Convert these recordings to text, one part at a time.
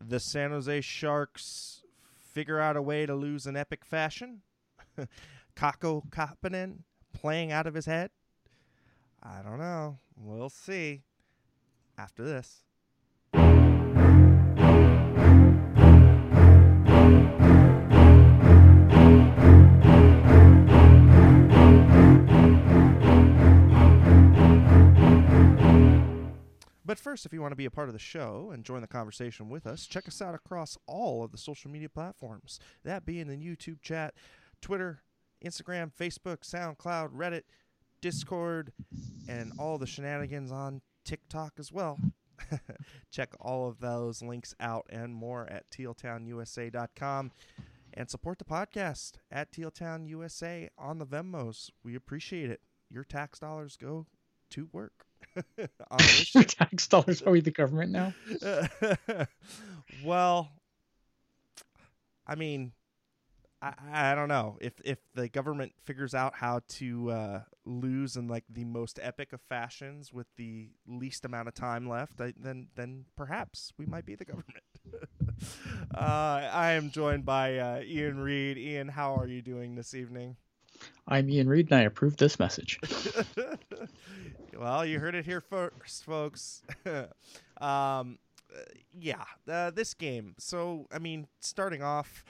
the San Jose Sharks figure out a way to lose in epic fashion. Kaapo Kahkonen playing out of his head. I don't know. We'll see after this. But first, if you want to be a part of the show and join the conversation with us, check us out across all of the social media platforms. That being the YouTube chat, Twitter, Instagram, Facebook, SoundCloud, Reddit, Discord, and all the shenanigans on TikTok as well. check all of those links out and more at tealtownusa.com and support the podcast at tealtownusa on the Venmos. We appreciate it. Your tax dollars go to work. on this show. Your tax dollars are we the government now? well, I mean, I, I don't know if if the government figures out how to uh, lose in like the most epic of fashions with the least amount of time left, I, then then perhaps we might be the government. uh, I am joined by uh, Ian Reed. Ian, how are you doing this evening? I'm Ian Reed, and I approve this message. well, you heard it here first, folks. um, yeah, uh, this game. So, I mean, starting off,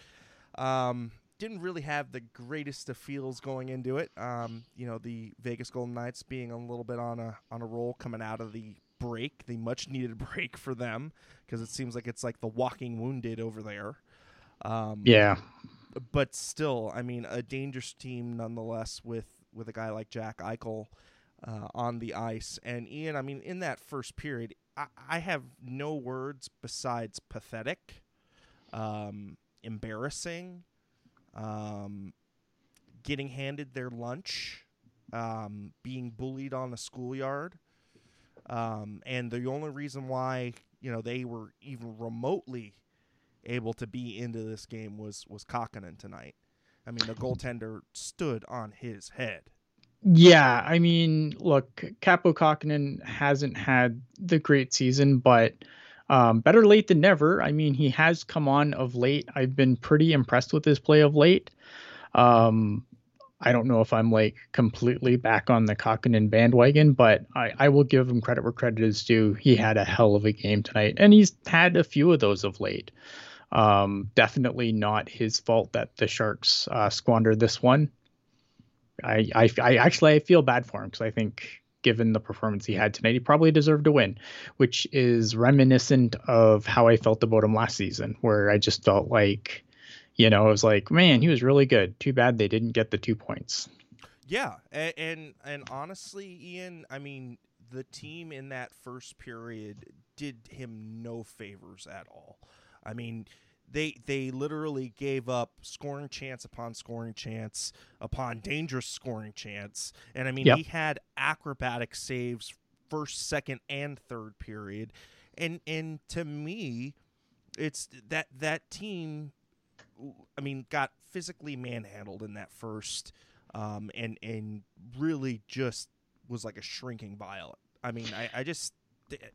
um, didn't really have the greatest of feels going into it. Um, you know, the Vegas Golden Knights being a little bit on a on a roll coming out of the break, the much needed break for them, because it seems like it's like the walking wounded over there. Um, yeah, but still, I mean, a dangerous team nonetheless with with a guy like Jack Eichel uh, on the ice. And Ian, I mean, in that first period, I, I have no words besides pathetic, um, embarrassing, um, getting handed their lunch, um, being bullied on the schoolyard. Um, and the only reason why you know they were even remotely able to be into this game was was Kahkonen tonight. I mean, the goaltender stood on his head. Yeah, I mean, look, Kaapo Kahkonen hasn't had the great season, but um, better late than never. I mean, he has come on of late. I've been pretty impressed with his play of late. Um, I don't know if I'm like completely back on the Kahkonen bandwagon, but I, I will give him credit where credit is due. He had a hell of a game tonight, and he's had a few of those of late. Um, definitely not his fault that the Sharks uh, squandered this one. I, I, I actually I feel bad for him because I think given the performance he had tonight, he probably deserved to win, which is reminiscent of how I felt about him last season, where I just felt like, you know, it was like, man, he was really good. Too bad they didn't get the two points. Yeah, and and, and honestly, Ian, I mean, the team in that first period did him no favors at all. I mean, they they literally gave up scoring chance upon scoring chance upon dangerous scoring chance, and I mean yep. he had acrobatic saves first, second, and third period, and and to me, it's that that team. I mean, got physically manhandled in that first, um, and and really just was like a shrinking violet. I mean, I, I just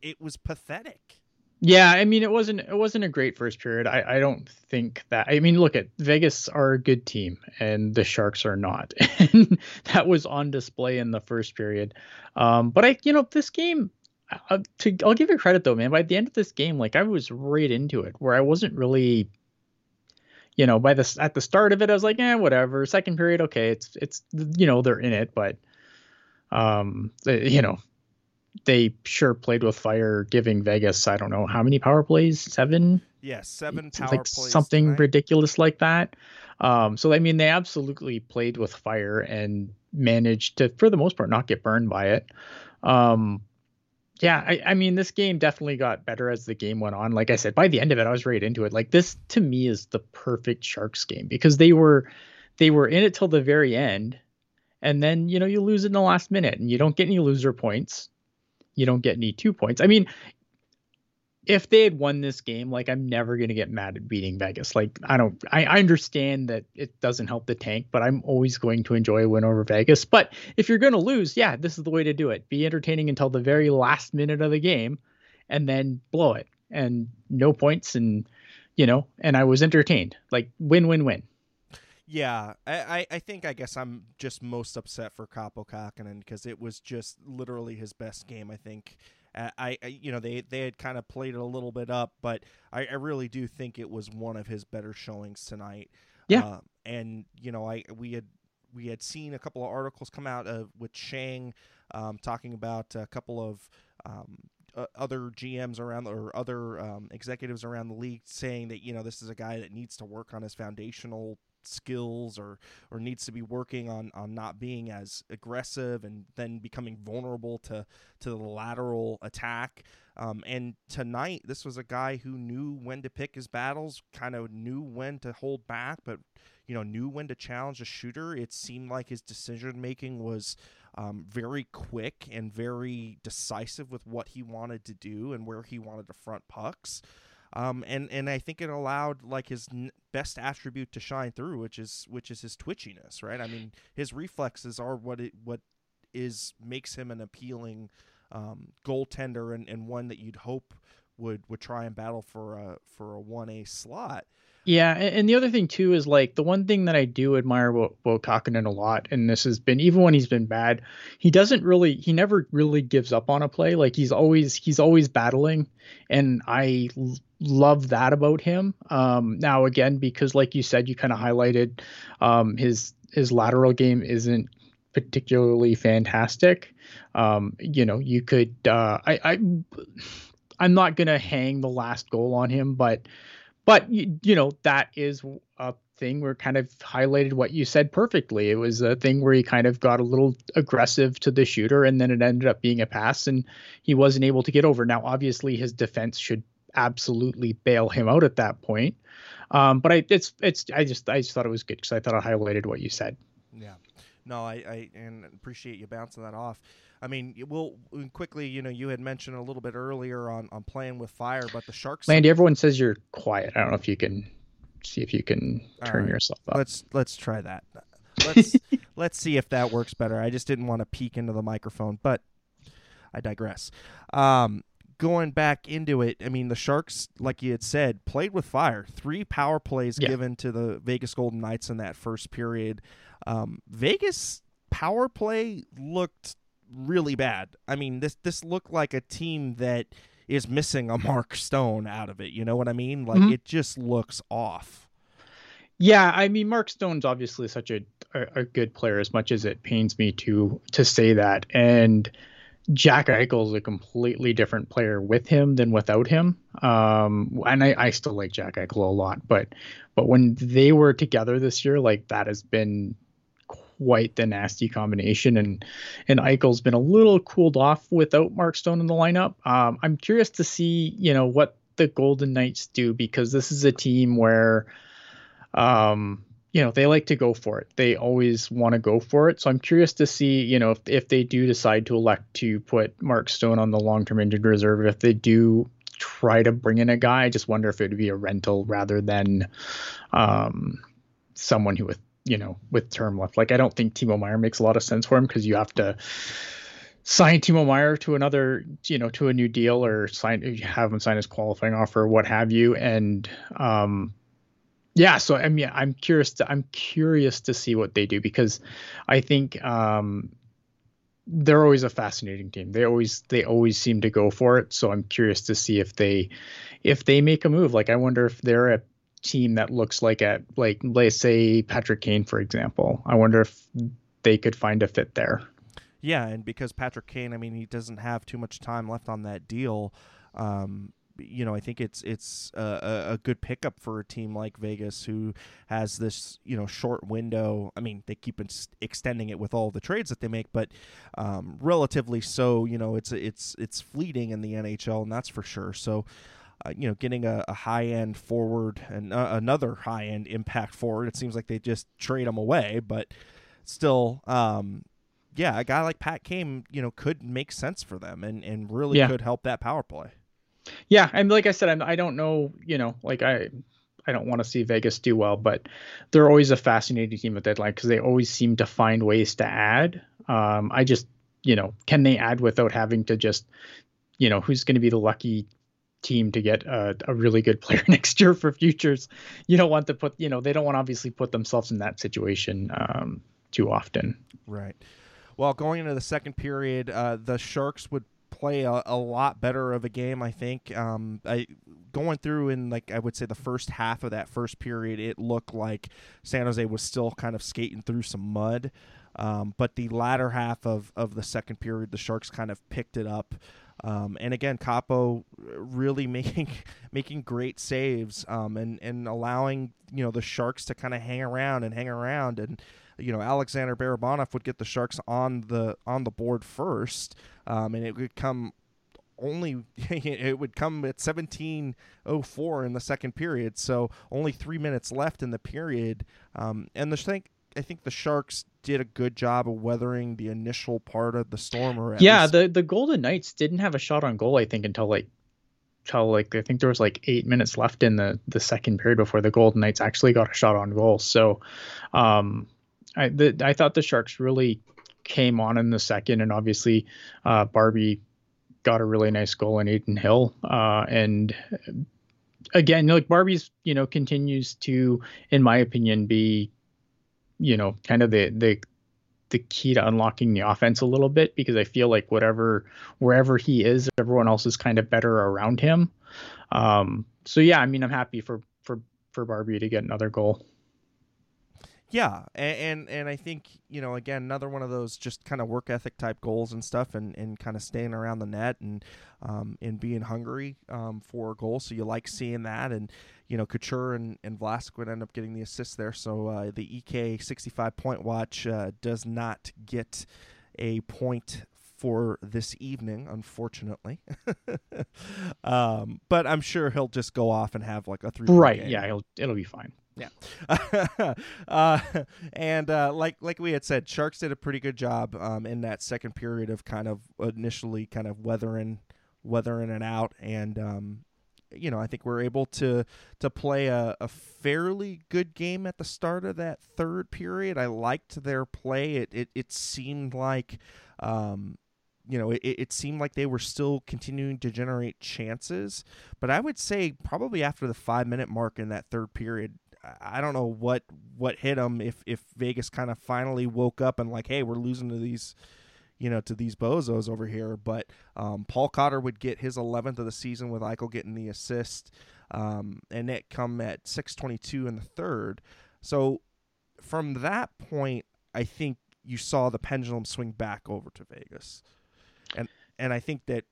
it was pathetic. Yeah, I mean it wasn't it wasn't a great first period. I, I don't think that I mean look at Vegas are a good team and the Sharks are not. And that was on display in the first period. Um, but I you know this game uh, to I'll give you credit though, man. By the end of this game, like I was right into it where I wasn't really you know, by the at the start of it I was like, "Eh, whatever." Second period, okay, it's it's you know, they're in it, but um you know, they sure played with fire, giving Vegas I don't know how many power plays, seven. Yeah, seven power like plays. Something tonight. ridiculous like that. Um, so I mean, they absolutely played with fire and managed to, for the most part, not get burned by it. Um, yeah, I, I mean, this game definitely got better as the game went on. Like I said, by the end of it, I was right into it. Like this, to me, is the perfect Sharks game because they were they were in it till the very end, and then you know you lose it in the last minute, and you don't get any loser points you don't get any two points. I mean, if they had won this game, like I'm never gonna get mad at beating Vegas. Like I don't, I, I understand that it doesn't help the tank, but I'm always going to enjoy a win over Vegas. But if you're gonna lose, yeah, this is the way to do it. Be entertaining until the very last minute of the game, and then blow it. and no points and you know, and I was entertained. Like win win win. Yeah, I, I think I guess I'm just most upset for Kaapo Kähkönen because it was just literally his best game. I think I, I you know they they had kind of played it a little bit up, but I, I really do think it was one of his better showings tonight. Yeah, uh, and you know I we had we had seen a couple of articles come out uh, with Sheng um, talking about a couple of um, uh, other GMs around or other um, executives around the league saying that you know this is a guy that needs to work on his foundational skills or or needs to be working on on not being as aggressive and then becoming vulnerable to to the lateral attack. Um, and tonight this was a guy who knew when to pick his battles kind of knew when to hold back but you know knew when to challenge a shooter. It seemed like his decision making was um, very quick and very decisive with what he wanted to do and where he wanted to front pucks um, and and I think it allowed like his n- best attribute to shine through, which is which is his twitchiness, right? I mean, his reflexes are what it what is makes him an appealing um, goaltender and, and one that you'd hope would would try and battle for a for a one A slot. Yeah, and the other thing too is like the one thing that I do admire about Kähkönen a lot, and this has been even when he's been bad, he doesn't really, he never really gives up on a play. Like he's always, he's always battling, and I l- love that about him. Um, now again, because like you said, you kind of highlighted um, his his lateral game isn't particularly fantastic. Um, you know, you could, uh, I, I, I'm not gonna hang the last goal on him, but but you, you know that is a thing where kind of highlighted what you said perfectly. It was a thing where he kind of got a little aggressive to the shooter, and then it ended up being a pass, and he wasn't able to get over. Now, obviously, his defense should absolutely bail him out at that point. Um, but I, it's, it's, I just, I just thought it was good because I thought it highlighted what you said. Yeah, no, I, I, and appreciate you bouncing that off. I mean, we'll quickly. You know, you had mentioned a little bit earlier on on playing with fire, but the sharks. Landy, everyone says you're quiet. I don't know if you can see if you can turn right. yourself up. Let's let's try that. Let's let's see if that works better. I just didn't want to peek into the microphone, but I digress. Um, going back into it, I mean, the Sharks, like you had said, played with fire. Three power plays yeah. given to the Vegas Golden Knights in that first period. Um, Vegas power play looked really bad. I mean, this this looked like a team that is missing a Mark Stone out of it. You know what I mean? Like mm-hmm. it just looks off. Yeah, I mean, Mark Stone's obviously such a, a, a good player. As much as it pains me to to say that, and Jack Eichel's a completely different player with him than without him. Um, and I, I still like Jack Eichel a lot, but but when they were together this year, like that has been quite the nasty combination. And and Eichel's been a little cooled off without Mark Stone in the lineup. Um, I'm curious to see, you know, what the Golden Knights do because this is a team where, um, you know, they like to go for it. They always want to go for it. So I'm curious to see, you know, if if they do decide to elect to put Mark Stone on the long-term injured reserve, if they do try to bring in a guy, I just wonder if it would be a rental rather than um, someone who with you know, with term left. Like I don't think Timo Meier makes a lot of sense for him because you have to sign Timo Meier to another, you know, to a new deal or sign have him sign his qualifying offer what have you. And um yeah, so I mean I'm curious to I'm curious to see what they do because I think um they're always a fascinating team. They always they always seem to go for it. So I'm curious to see if they if they make a move. Like I wonder if they're a team that looks like a like let's say Patrick Kane for example. I wonder if they could find a fit there. Yeah, and because Patrick Kane, I mean, he doesn't have too much time left on that deal. Um, you know, I think it's it's a, a, good pickup for a team like Vegas who has this you know short window. I mean, they keep extending it with all the trades that they make, but um, relatively so. You know, it's it's it's fleeting in the NHL, and that's for sure. So uh, you know, getting a, a high end forward and uh, another high end impact forward. It seems like they just trade them away, but still, um, yeah, a guy like Pat Kane, you know, could make sense for them and, and really yeah. could help that power play. Yeah, and like I said, I'm, I don't know, you know, like I I don't want to see Vegas do well, but they're always a fascinating team at deadline because they always seem to find ways to add. Um, I just, you know, can they add without having to just, you know, who's going to be the lucky team to get a, a, really good player next year for futures. You don't want to put, you know, they don't want to obviously put themselves in that situation um, too often. Right. Well, going into the second period, uh, the Sharks would play a, a, lot better of a game. I think. Um, I going through in like I would say the first half of that first period, it looked like San Jose was still kind of skating through some mud. Um, but the latter half of, of the second period, the Sharks kind of picked it up. Um, and again, Kaapo really making making great saves um, and and allowing you know the Sharks to kind of hang around and hang around. And you know Alexander Barabanov would get the Sharks on the on the board first, um, and it would come only it would come at 17:04 in the second period, so only three minutes left in the period, um, and the thing I think the Sharks did a good job of weathering the initial part of the storm. Or yeah, least... the the Golden Knights didn't have a shot on goal. I think until like until like I think there was like eight minutes left in the the second period before the Golden Knights actually got a shot on goal. So, um, I the, I thought the Sharks really came on in the second, and obviously, uh, Barbie got a really nice goal in Adin Hill, uh, and again, like Barbie's, you know, continues to, in my opinion, be you know, kind of the the the key to unlocking the offense a little bit because I feel like whatever wherever he is, everyone else is kind of better around him. Um, so yeah, I mean, I'm happy for for for Barbie to get another goal. Yeah, and, and, and I think you know again another one of those just kind of work ethic type goals and stuff, and, and kind of staying around the net and um, and being hungry um, for goals. So you like seeing that, and you know Couture and and Vlasic would end up getting the assist there. So uh, the EK 65 point watch uh, does not get a point for this evening, unfortunately. um, but I'm sure he'll just go off and have like a three. Right. Game. Yeah. It'll it'll be fine. Yeah. uh, and uh, like like we had said, Sharks did a pretty good job um, in that second period of kind of initially kind of weathering weathering it out, and um, you know I think we're able to to play a, a fairly good game at the start of that third period. I liked their play. It it, it seemed like. Um, you know, it, it seemed like they were still continuing to generate chances. But I would say probably after the five minute mark in that third period, I don't know what what hit them if if Vegas kind of finally woke up and like, hey, we're losing to these, you know, to these bozos over here. But um, Paul Cotter would get his 11th of the season with Eichel getting the assist, um, and it come at 6:22 in the third. So from that point, I think you saw the pendulum swing back over to Vegas, and and I think that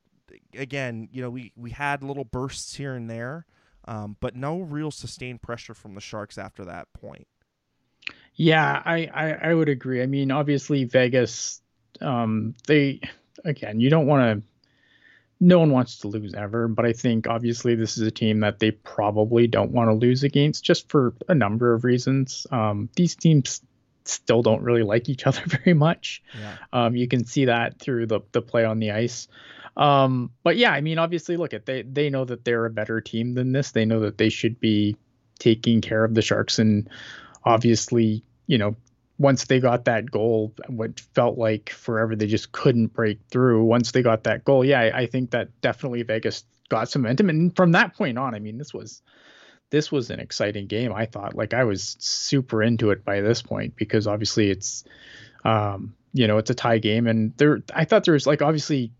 again, you know, we we had little bursts here and there. Um, but no real sustained pressure from the Sharks after that point. Yeah, I, I, I would agree. I mean, obviously Vegas, um, they again, you don't want to. No one wants to lose ever, but I think obviously this is a team that they probably don't want to lose against, just for a number of reasons. Um, these teams still don't really like each other very much. Yeah. Um, you can see that through the the play on the ice. Um, but yeah, I mean, obviously, look at they they know that they're a better team than this. They know that they should be taking care of the Sharks, and obviously, you know, once they got that goal, what felt like forever, they just couldn't break through. Once they got that goal, yeah, I, I think that definitely Vegas got some momentum, and from that point on, I mean, this was this was an exciting game. I thought, like, I was super into it by this point because obviously it's, um, you know, it's a tie game, and there, I thought there was like obviously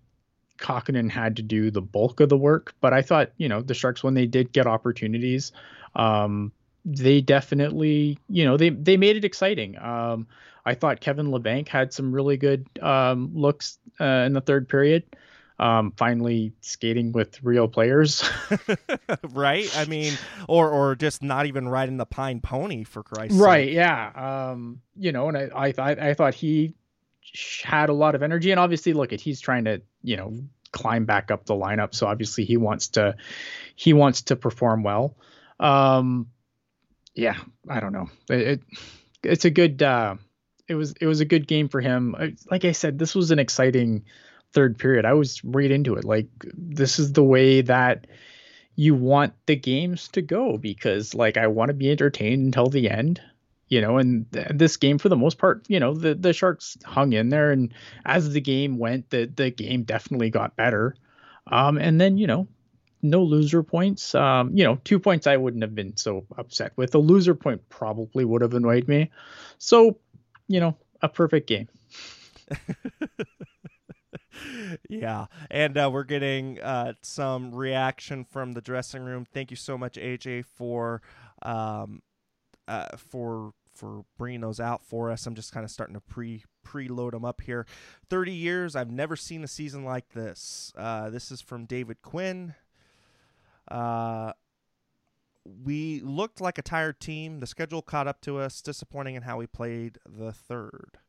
Kahkonen had to do the bulk of the work. But I thought, you know, the Sharks when they did get opportunities, um, they definitely, you know, they they made it exciting. Um, I thought Kevin Labanc had some really good um, looks uh, in the third period. Um, finally skating with real players. right? I mean, or or just not even riding the pine pony for Christ's right, sake. yeah. Um, you know, and I I I thought he had a lot of energy and obviously look at he's trying to you know climb back up the lineup. So obviously he wants to he wants to perform well. Um yeah i don't know. It, it it's a good uh it was it was a good game for him. Like i said this was an exciting third period. I was right into it. Like this is the way that you want the games to go because like i want to be entertained until the end you know, and th- this game for the most part, you know, the the Sharks hung in there, and as the game went, the the game definitely got better. Um, and then you know, no loser points. Um, you know, two points I wouldn't have been so upset with. A loser point probably would have annoyed me. So, you know, a perfect game. yeah, and uh, we're getting uh, some reaction from the dressing room. Thank you so much, AJ, for um, uh, for for bringing those out for us. I'm just kind of starting to pre preload them up here. 30 years, I've never seen a season like this. Uh, this is from David Quinn. Uh, we looked like a tired team. The schedule caught up to us. Disappointing in how we played the third.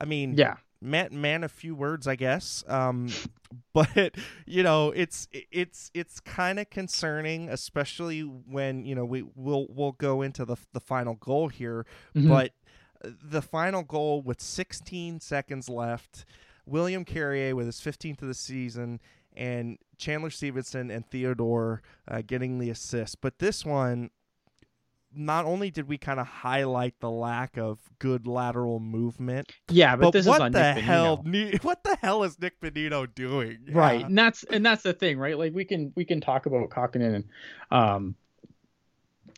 I mean, yeah, man, man, a few words, I guess. Um, but you know, it's it's it's kind of concerning, especially when you know we will we'll go into the the final goal here, mm-hmm. but the final goal with 16 seconds left, William Carrier with his 15th of the season, and Chandler Stephenson and Theodore uh, getting the assist. But this one, not only did we kind of highlight the lack of good lateral movement, yeah, but, but this what is on the Nick hell? What the hell is Nick Bonino doing? Right, and that's and that's the thing, right? Like we can we can talk about Kahkonen and um,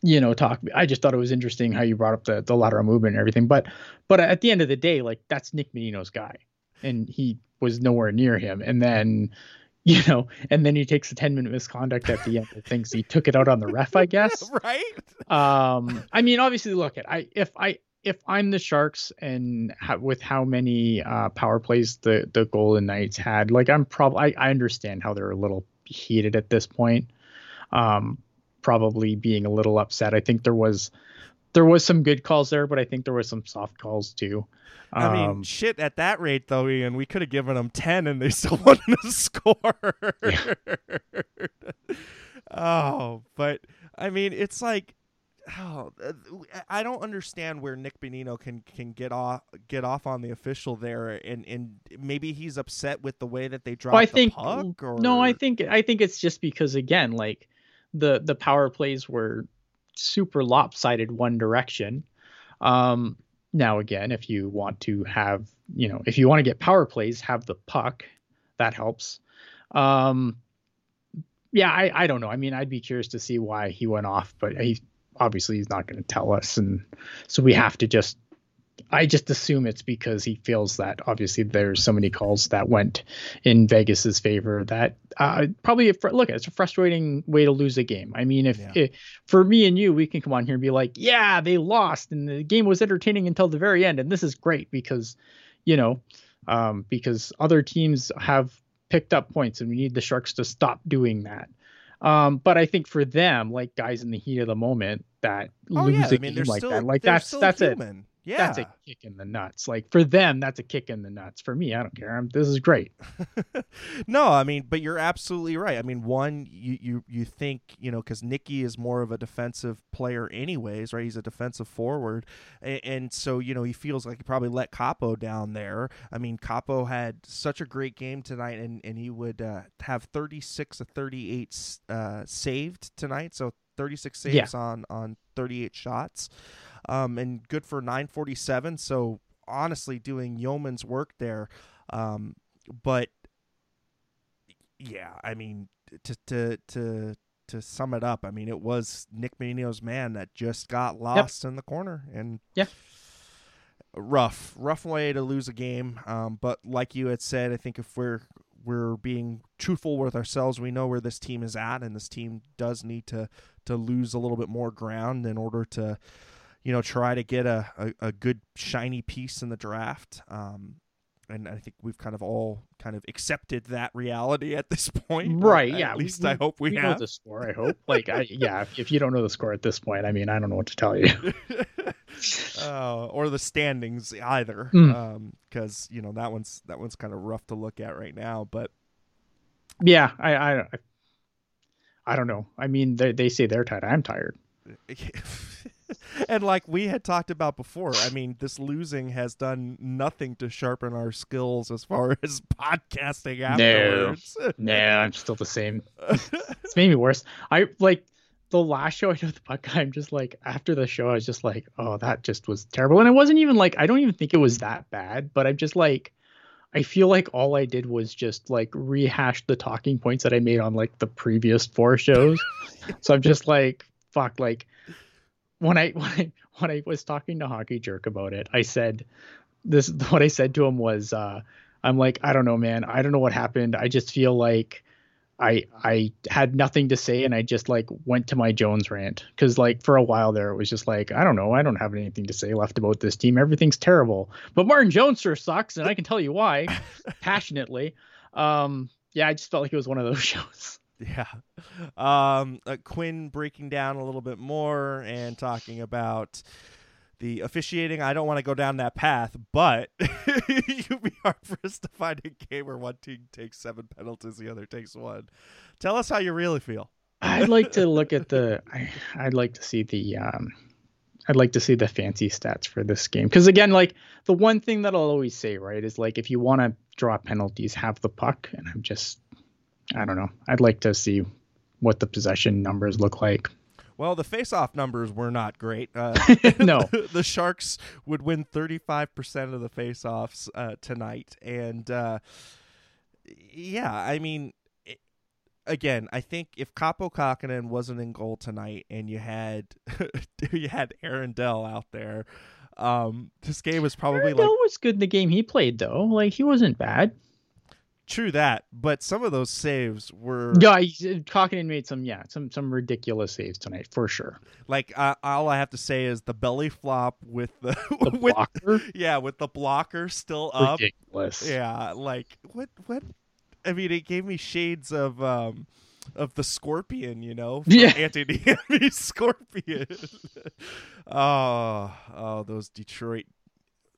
you know, talk. I just thought it was interesting how you brought up the the lateral movement and everything, but but at the end of the day, like that's Nick Bonino's guy, and he was nowhere near him, and then you know, and then he takes a 10 minute misconduct at the end and thinks he took it out on the ref, I guess. right. Um, I mean, obviously, look at I if I if I'm the Sharks and ha- with how many uh, power plays the the Golden Knights had, like I'm probably I, I understand how they're a little heated at this point. Um, probably being a little upset. I think there was there was some good calls there, but I think there was some soft calls too. I mean, um, shit. At that rate, though, Ian, we could have given them ten, and they still wouldn't have scored. Yeah. oh, but I mean, it's like, oh, I don't understand where Nick Bonino can can get off get off on the official there, and and maybe he's upset with the way that they dropped well, I think, puck. Or... No, I think I think it's just because again, like the the power plays were super lopsided one direction. Um, now, again, if you want to have, you know, if you want to get power plays, have the puck. That helps. Um, yeah, I, I don't know. I mean, I'd be curious to see why he went off, but he obviously he's not going to tell us, and so we have to just I just assume it's because he feels that obviously there's so many calls that went in Vegas's favor that uh, probably a fr- look it's a frustrating way to lose a game. I mean, if, yeah. if, for me and you, we can come on here and be like, yeah, they lost and the game was entertaining until the very end, and this is great because, you know, um, because other teams have picked up points and we need the Sharks to stop doing that. Um, but I think for them, like guys in the heat of the moment, that oh, lose yeah. a I mean, game like still, that, like that's that's human. it yeah. That's a kick in the nuts. Like for them, that's a kick in the nuts. For me, I don't care. I'm, this is great. no, I mean, but you're absolutely right. I mean, one, you you you think you know because Nicky is more of a defensive player, anyways, right? He's a defensive forward, and, and, so you know he feels like he probably let Kaapo down there. I mean, Kaapo had such a great game tonight, and and he would uh, have 36 to 38 uh, saved tonight, so 36 saves yeah. on on 38 shots um, and good for 947. So honestly, doing yeoman's work there. Um, but yeah, I mean, to to to to sum it up, I mean, it was Nick Bonino's man that just got lost yep. in the corner, and yeah, rough, rough way to lose a game. Um, but like you had said, I think if we're we're being truthful with ourselves, we know where this team is at, and this team does need to to lose a little bit more ground in order to you know, try to get a, a, a good shiny piece in the draft. Um, and I think we've kind of all kind of accepted that reality at this point. Right. Yeah. At least we, I hope we, we have know the score. I hope. Like, I, yeah. If, if, you don't know the score at this point, I mean, I don't know what to tell you. uh, or the standings either, because mm. um, you know that one's that one's kind of rough to look at right now. But yeah, I I I don't know. I mean, they they say they're tired. I'm tired. and like we had talked about before, I mean, this losing has done nothing to sharpen our skills as far as podcasting afterwards. No, no I'm still the same. it's made me worse. I like the last show I did with the puck guy. I'm just like after the show, I was just like, oh, that just was terrible. And it wasn't even like I don't even think it was that bad, but I'm just like, I feel like all I did was just like rehash the talking points that I made on like the previous four shows. so I'm just like, fuck, like when I when I when I was talking to Hockey Jerk about it, I said this what I said to him was uh I'm like, I don't know, man. I don't know what happened. I just feel like I I had nothing to say and I just like went to my Jones rant. Because like for a while there it was just like I don't know I don't have anything to say left about this team. Everything's terrible. But Martin Jones sure sucks and I can tell you why passionately. Um yeah I just felt like it was one of those shows. Yeah. Um uh, Quinn breaking down a little bit more and talking about the officiating, I don't want to go down that path, but you'd be hard us to find a game where one team takes seven penalties, the other takes one. Tell us how you really feel. I'd like to look at the. I, I'd like to see the. Um, I'd like to see the fancy stats for this game because again, like the one thing that I'll always say, right, is like if you want to draw penalties, have the puck, and I'm just, I don't know. I'd like to see what the possession numbers look like. Well, the face-off numbers were not great. Uh, no, the Sharks would win 35% of the face-offs uh, tonight, and uh, yeah, I mean, it, again, I think if Kaapo Kahkonen wasn't in goal tonight, and you had you had Aaron Dell out there, um, this game was probably Aaron like Dell was good in the game he played though. Like he wasn't bad. True that, but some of those saves were yeah. Kahkonen made some yeah some some ridiculous saves tonight for sure. Like uh, all I have to say is the belly flop with the, the with, blocker. Yeah, with the blocker still up. Ridiculous. Yeah, like what what? I mean, it gave me shades of um of the Scorpion, you know, yeah, Anthony Scorpion. oh, oh, those Detroit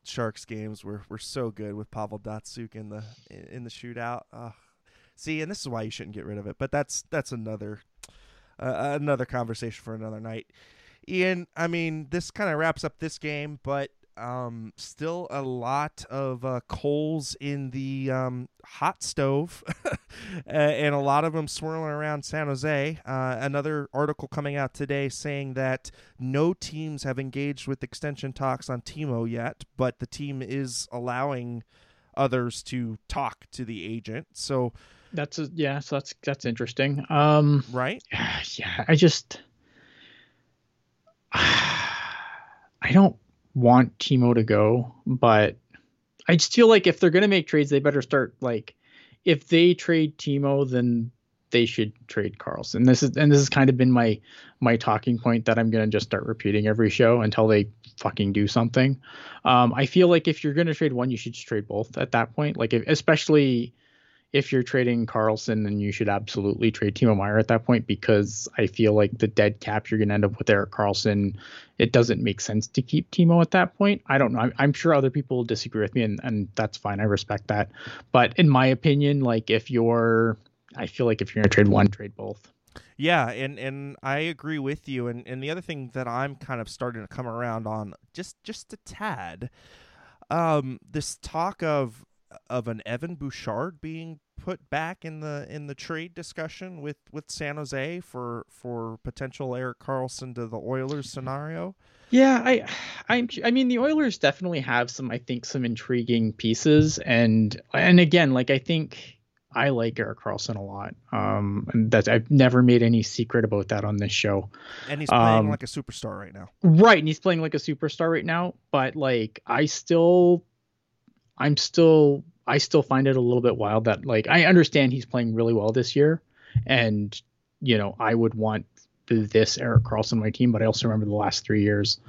Sharks games were, were so good with Pavel Datsyuk in the in the shootout. Uh, see, and this is why you shouldn't get rid of it. But that's that's another uh, another conversation for another night. Ian, I mean, this kind of wraps up this game, but um, still a lot of uh, coals in the um, hot stove, and a lot of them swirling around San Jose. Uh, another article coming out today saying that no teams have engaged with extension talks on Timo yet, but the team is allowing others to talk to the agent. So that's a, yeah, so that's that's interesting. Um, right? Yeah, I just I don't want Timo to go, but I just feel like if they're gonna make trades, they better start like if they trade Timo, then they should trade Karlsson. This is and this has kind of been my my talking point that I'm gonna just start repeating every show until they fucking do something. Um, I feel like if you're gonna trade one, you should just trade both at that point. Like if, especially if you're trading Karlsson, then you should absolutely trade Timo Meier at that point because I feel like the dead cap you're going to end up with Erik Karlsson, It doesn't make sense to keep Timo at that point. I don't know. I'm, I'm sure other people will disagree with me, and, and that's fine. I respect that. But in my opinion, like if you're, I feel like if you're going to trade one, trade both. Yeah, and and I agree with you. And and the other thing that I'm kind of starting to come around on just just a tad, um, this talk of of an Evan Bouchard being put back in the in the trade discussion with with San Jose for for potential Erik Karlsson to the Oilers scenario? Yeah, I I I mean the Oilers definitely have some I think some intriguing pieces and and again like I think I like Erik Karlsson a lot. Um and that I've never made any secret about that on this show. And he's playing um, like a superstar right now. Right, and he's playing like a superstar right now, but like I still I'm still I still find it a little bit wild that like I understand he's playing really well this year, and you know I would want this Erik Karlsson on my team, but I also remember the last three years.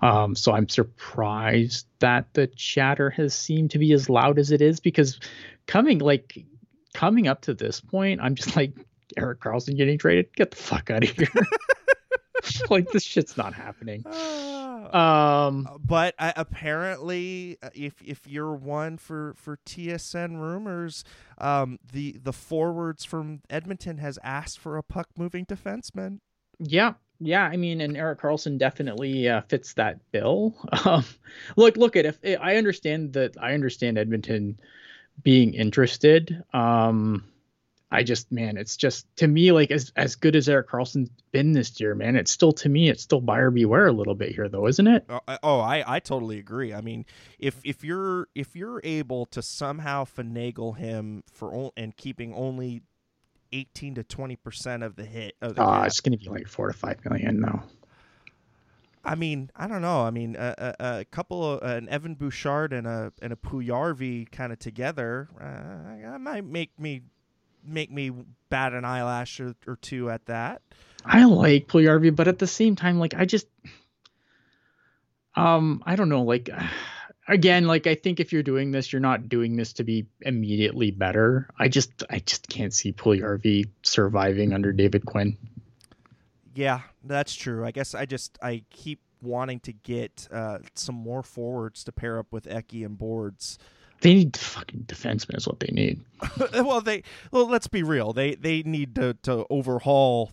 Um, so I'm surprised that the chatter has seemed to be as loud as it is because coming like coming up to this point, I'm just like Erik Karlsson getting traded. Get the fuck out of here. like this shit's not happening. Um, uh, but uh, apparently, uh, if if you're one for for TSN rumors, um, the the forwards from Edmonton has asked for a puck moving defenseman. Yeah, yeah, I mean, and Erik Karlsson definitely uh, fits that bill. Um, look, look at if I understand that I understand Edmonton being interested. Um, I just, man, it's just to me like as as good as Erik Karlsson's been this year, man. It's still to me, it's still buyer beware a little bit here, though, isn't it? Oh, I- oh, I, I totally agree. I mean, if if you're if you're able to somehow finagle him for and keeping only eighteen to twenty percent of the hit of the Uh, it's going to be like four to five million though. I mean, I don't know. I mean, a, a, a couple of an Evan Bouchard and a and a Puljujärvi kind of together, uh, that might make me make me bat an eyelash or, or two at that. I like Puljujärvi, but at the same time, like I just, um, I don't know. Like, again, like I think if you're doing this, you're not doing this to be immediately better. I just, I just can't see Puljujärvi surviving under David Quinn. Yeah, that's true. I guess I just I keep wanting to get uh, some more forwards to pair up with Eki and Boards. They need fucking defensemen is what they need. well, they well, let's be real. They they need to to overhaul.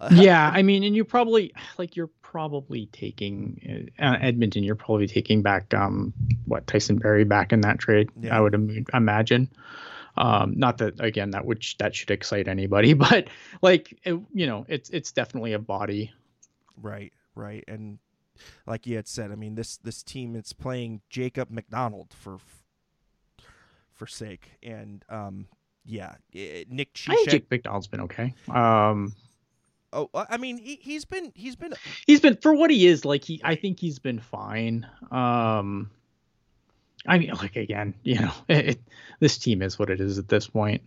Uh, yeah, I mean, and you probably like you're probably taking uh, Edmonton. You're probably taking back um what Tyson Barrie back in that trade. Yeah. I would im- imagine. Um, not that again that would that should excite anybody, but like it, you know, it's it's definitely a body. Right, right, and like you had said, I mean this this team is playing Jacob MacDonald for for sake, and um yeah, eh, Nick I think. Jake MacDonald's been okay. Um, Oh, I mean he, he's been he's been he's been for what he is. Like he, I think he's been fine. Um, I mean, like again, you know, it, this team is what it is at this point.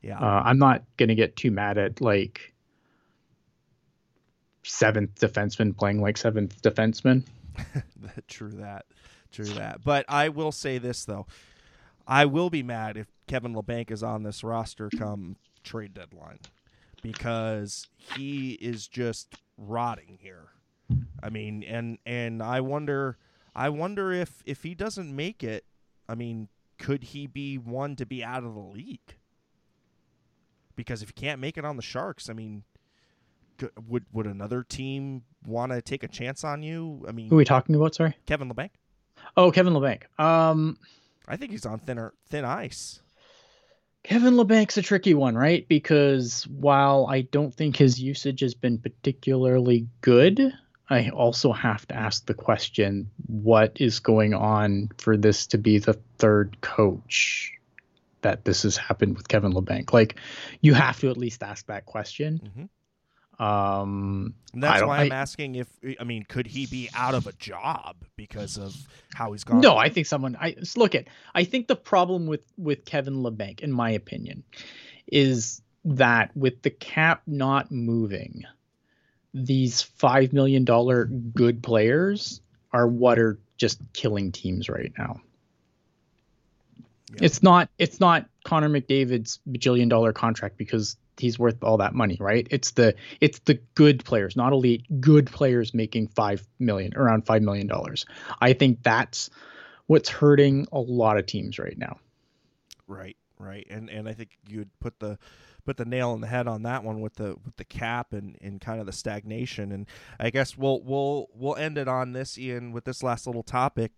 yeah Uh, I'm not gonna get too mad at like seventh defenseman playing like seventh defenseman. true that, true that. But I will say this though, I will be mad if Kevin Labanc is on this roster come trade deadline because he is just rotting here. I mean, and and I wonder, I wonder if if he doesn't make it, I mean, could he be one to be out of the league? Because if you can't make it on the Sharks, I mean, could, would would another team want to take a chance on you? I mean, Who are we talking about? Sorry. Kevin Labanc. Oh, Kevin Labanc. Um, I think he's on thinner thin ice. Kevin Labanc's a tricky one, right? Because while I don't think his usage has been particularly good, I also have to ask the question what is going on for this to be the third coach that this has happened with Kevin Labanc? Like, you have to at least ask that question. Mhm. Um, that's why I'm I- asking if I mean, could he be out of a job because of how he's gone? No, I think someone. I s- look at. I think the problem with with Kevin Labanc, in my opinion, is that with the cap not moving, these five million dollar good players are what are just killing teams right now. Yeah. It's not. It's not Connor McDavid's bajillion dollar contract because he's worth all that money, right? It's the it's the good players, not elite, good players making five million, around five million dollars. I think that's what's hurting a lot of teams right now. Right, right, and and I think you'd put the put the nail in the head on that one with the with the cap and, and kind of the stagnation. And I guess we'll we'll we'll end it on this, Ian, with this last little topic.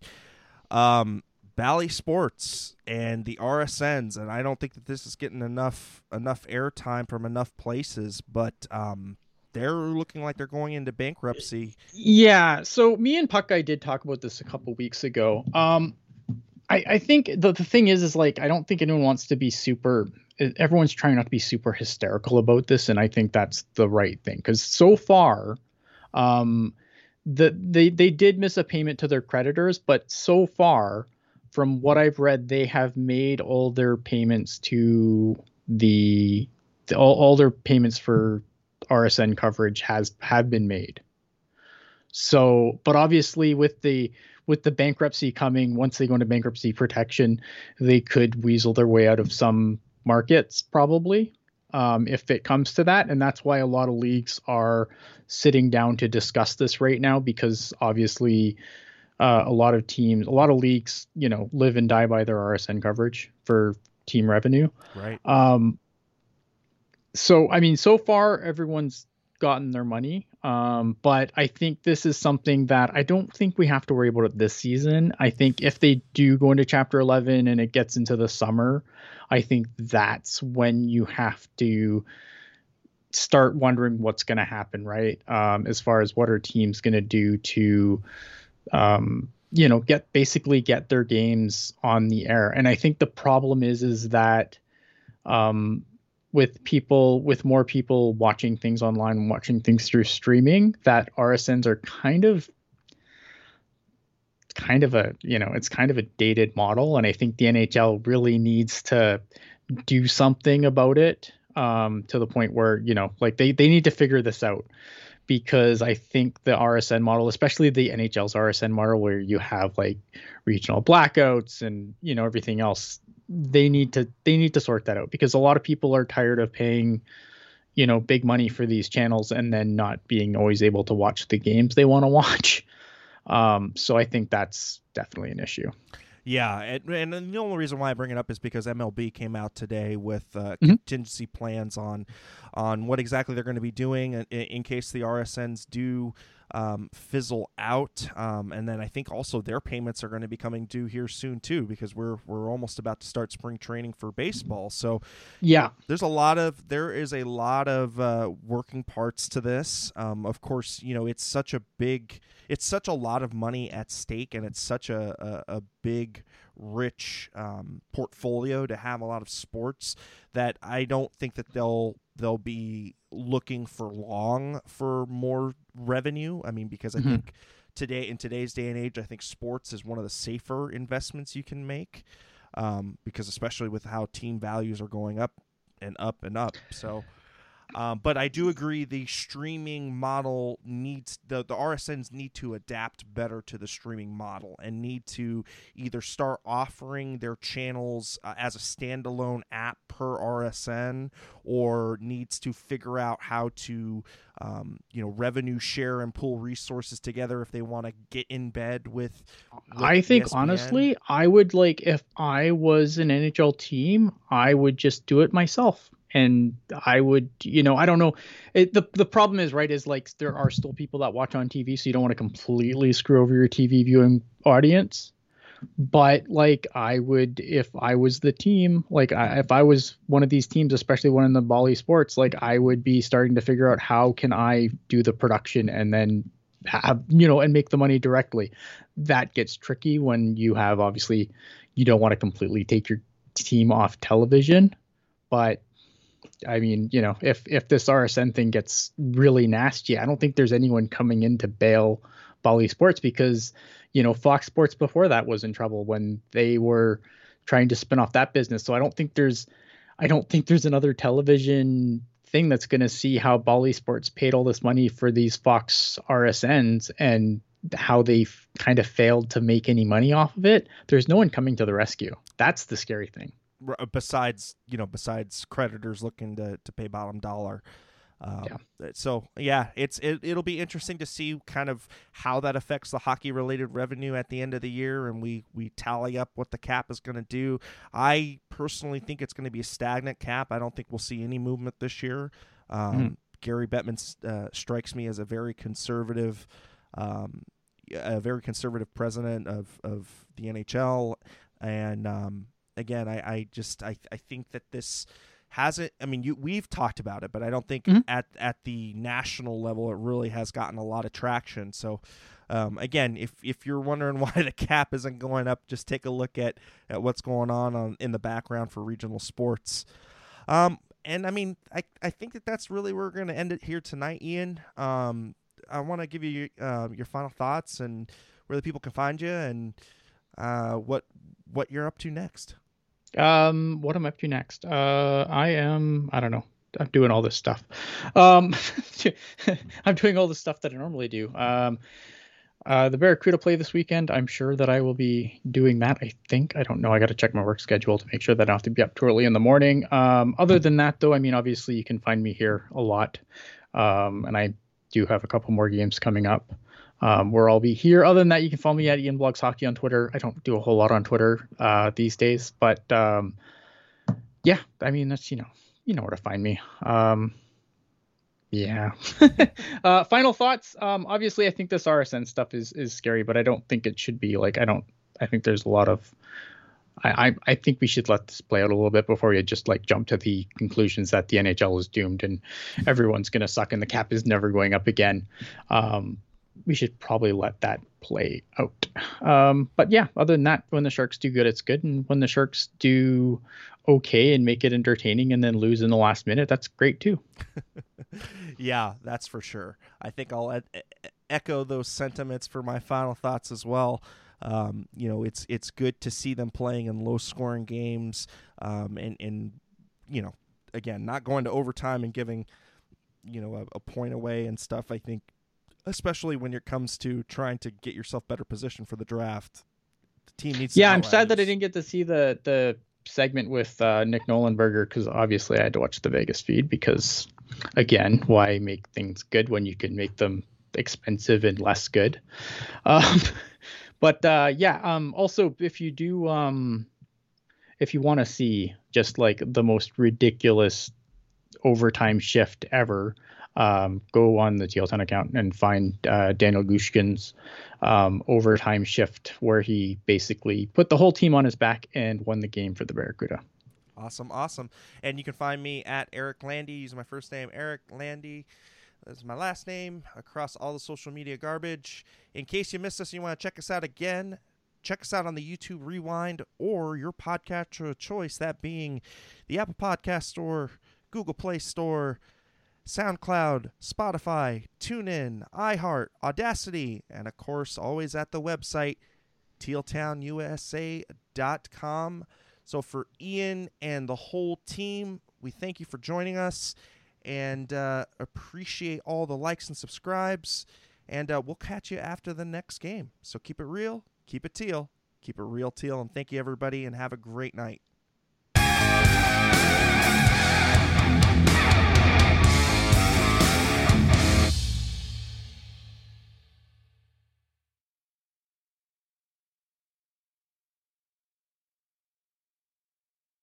Um, Bally Sports and the RSNs, and I don't think that this is getting enough enough airtime from enough places, but um, they're looking like they're going into bankruptcy. Yeah. So me and Puck Guy did talk about this a couple weeks ago. Um, I, I think the, the thing is, is like, I don't think anyone wants to be super, everyone's trying not to be super hysterical about this. And I think that's the right thing. Cause so far, um, the, they, they did miss a payment to their creditors, but so far from what I've read, they have made all their payments to the, the all, all their payments for RSN coverage has have been made. So, but obviously with the with the bankruptcy coming, once they go into bankruptcy protection, they could weasel their way out of some markets probably um, if it comes to that, and that's why a lot of leagues are sitting down to discuss this right now because obviously uh, a lot of teams, a lot of leagues, you know, live and die by their RSN coverage for team revenue. Right. Um, so I mean, so far everyone's gotten their money. Um, but I think this is something that I don't think we have to worry about it this season. I think if they do go into Chapter 11 and it gets into the summer, I think that's when you have to start wondering what's going to happen, right? Um, as far as what are teams going to do to, um, you know, get basically get their games on the air. And I think the problem is is that um, with people with more people watching things online watching things through streaming that rsns are kind of kind of a you know it's kind of a dated model and i think the nhl really needs to do something about it um, to the point where you know like they, they need to figure this out because i think the rsn model especially the nhl's rsn model where you have like regional blackouts and you know everything else they need to they need to sort that out because a lot of people are tired of paying you know big money for these channels and then not being always able to watch the games they want to watch um, so i think that's definitely an issue yeah, and, and, the only reason why I bring it up is because MLB came out today with uh, mm-hmm. contingency plans on on what exactly they're going to be doing in, in case the RSNs do um, fizzle out. Um, and then I think also their payments are going to be coming due here soon too, because we're we're almost about to start spring training for baseball. So yeah, there's a lot of there is a lot of uh, working parts to this. Um, of course, you know it's such a big, it's such a lot of money at stake, and it's such a a, a big rich um, portfolio to have a lot of sports that I don't think that they'll they'll be looking for long for more revenue. I mean, because I mm-hmm. think today in today's day and age, I think sports is one of the safer investments you can make. Um, because especially with how team values are going up and up and up, so um, but I do agree the streaming model needs the, the RSNs need to adapt better to the streaming model and need to either start offering their channels uh, as a standalone app per RSN or needs to figure out how to um, you know revenue share and pull resources together if they want to get in bed with, with I think ESPN. honestly I would like if I was an NHL team I would just do it myself and I would, you know, I don't know. It, the the problem is right is like there are still people that watch on TV, so you don't want to completely screw over your TV viewing audience. But like I would, if I was the team, like I, if I was one of these teams, especially one in the Bally Sports, like I would be starting to figure out how can I do the production and then have you know and make the money directly. That gets tricky when you have obviously you don't want to completely take your team off television, but I mean, you know, if if this RSN thing gets really nasty, I don't think there's anyone coming in to bail Bally Sports because, you know, Fox Sports before that was in trouble when they were trying to spin off that business. So I don't think there's I don't think there's another television thing that's going to see how Bally Sports paid all this money for these Fox RSNs and how they kind of failed to make any money off of it. There's no one coming to the rescue. That's the scary thing. Uh, besides you know besides creditors looking to, to pay bottom dollar um, yeah. so yeah it's it, it'll be interesting to see kind of how that affects the hockey related revenue at the end of the year and we we tally up what the cap is going to do. I personally think it's going to be a stagnant cap. I don't think we'll see any movement this year. Um, mm gary bettman uh, strikes me as a very conservative um, a very conservative president of, of the nhl and um, again, I, I just I, I think that this hasn't I mean you we've talked about it, but I don't think mm-hmm. at at the national level it really has gotten a lot of traction. So um, again, if if you're wondering why the cap isn't going up, just take a look at, at what's going on, on in the background for regional sports. Um, and I mean, I, I think that that's really where we're going to end it here tonight, Ian. Um, I want to give you uh, your final thoughts and where the people can find you and uh, what what you're up to next. Um, what am I up to next? Uh, I am. I don't know. I'm doing all this stuff. Um, I'm doing all the stuff that I normally do. Um, uh, the Barracuda play this weekend. I'm sure that I will be doing that. I think. I don't know. I got to check my work schedule to make sure that I don't have to be up too early in the morning. Um, other than that, though, I mean, obviously you can find me here a lot, um, and I do have a couple more games coming up um, where I'll be here. Other than that, you can follow me at Ian Blogs Hockey on Twitter. I don't do a whole lot on Twitter uh, these days, but um, yeah, I mean that's you know you know where to find me. Um, Yeah. uh, final thoughts. Um, obviously, I think this RSN stuff is is scary, but I don't think it should be like I don't. I think there's a lot of. I, I, think we should let this play out a little bit before we just like jump to the conclusions that the NHL is doomed and everyone's gonna suck and the cap is never going up again. Um, we should probably let that play out. Um, but yeah, other than that, when the Sharks do good, it's good, and when the Sharks do okay and make it entertaining and then lose in the last minute, that's great too. yeah, that's for sure. I think I'll echo those sentiments for my final thoughts as well. Um, you know, it's it's good to see them playing in low scoring games, um, and and you know, again, not going to overtime and giving you know a, a point away and stuff. I think, especially when it comes to trying to get yourself better position for the draft, the team needs. Yeah, I'm sad that I didn't get to see the the segment with uh, Nick Nollenberger because obviously I had to watch the Vegas feed because, again, why make things good when you can make them expensive and less good? Um, but uh, yeah, um, also if you do, um, if you want to see just like the most ridiculous overtime shift ever, um, go on the TL10 account and find uh, Daniel Gushchin's um, overtime shift where he basically put the whole team on his back and won the game for the Barracuda. Awesome, awesome. And you can find me at Eric Landy. Use my first name, Eric Landy. That's my last name across all the social media garbage. In case you missed us and you want to check us out again, check us out on the YouTube Rewind or your podcast of choice, that being the Apple Podcast Store, Google Play Store, SoundCloud, Spotify, TuneIn, iHeart, Audacy, and of course, always at the website, tealtownusa.com. So for Ian and the whole team, we thank you for joining us and uh, appreciate all the likes and subscribes. And uh, we'll catch you after the next game. So keep it real, keep it teal, keep it real teal, and thank you everybody, and have a great night.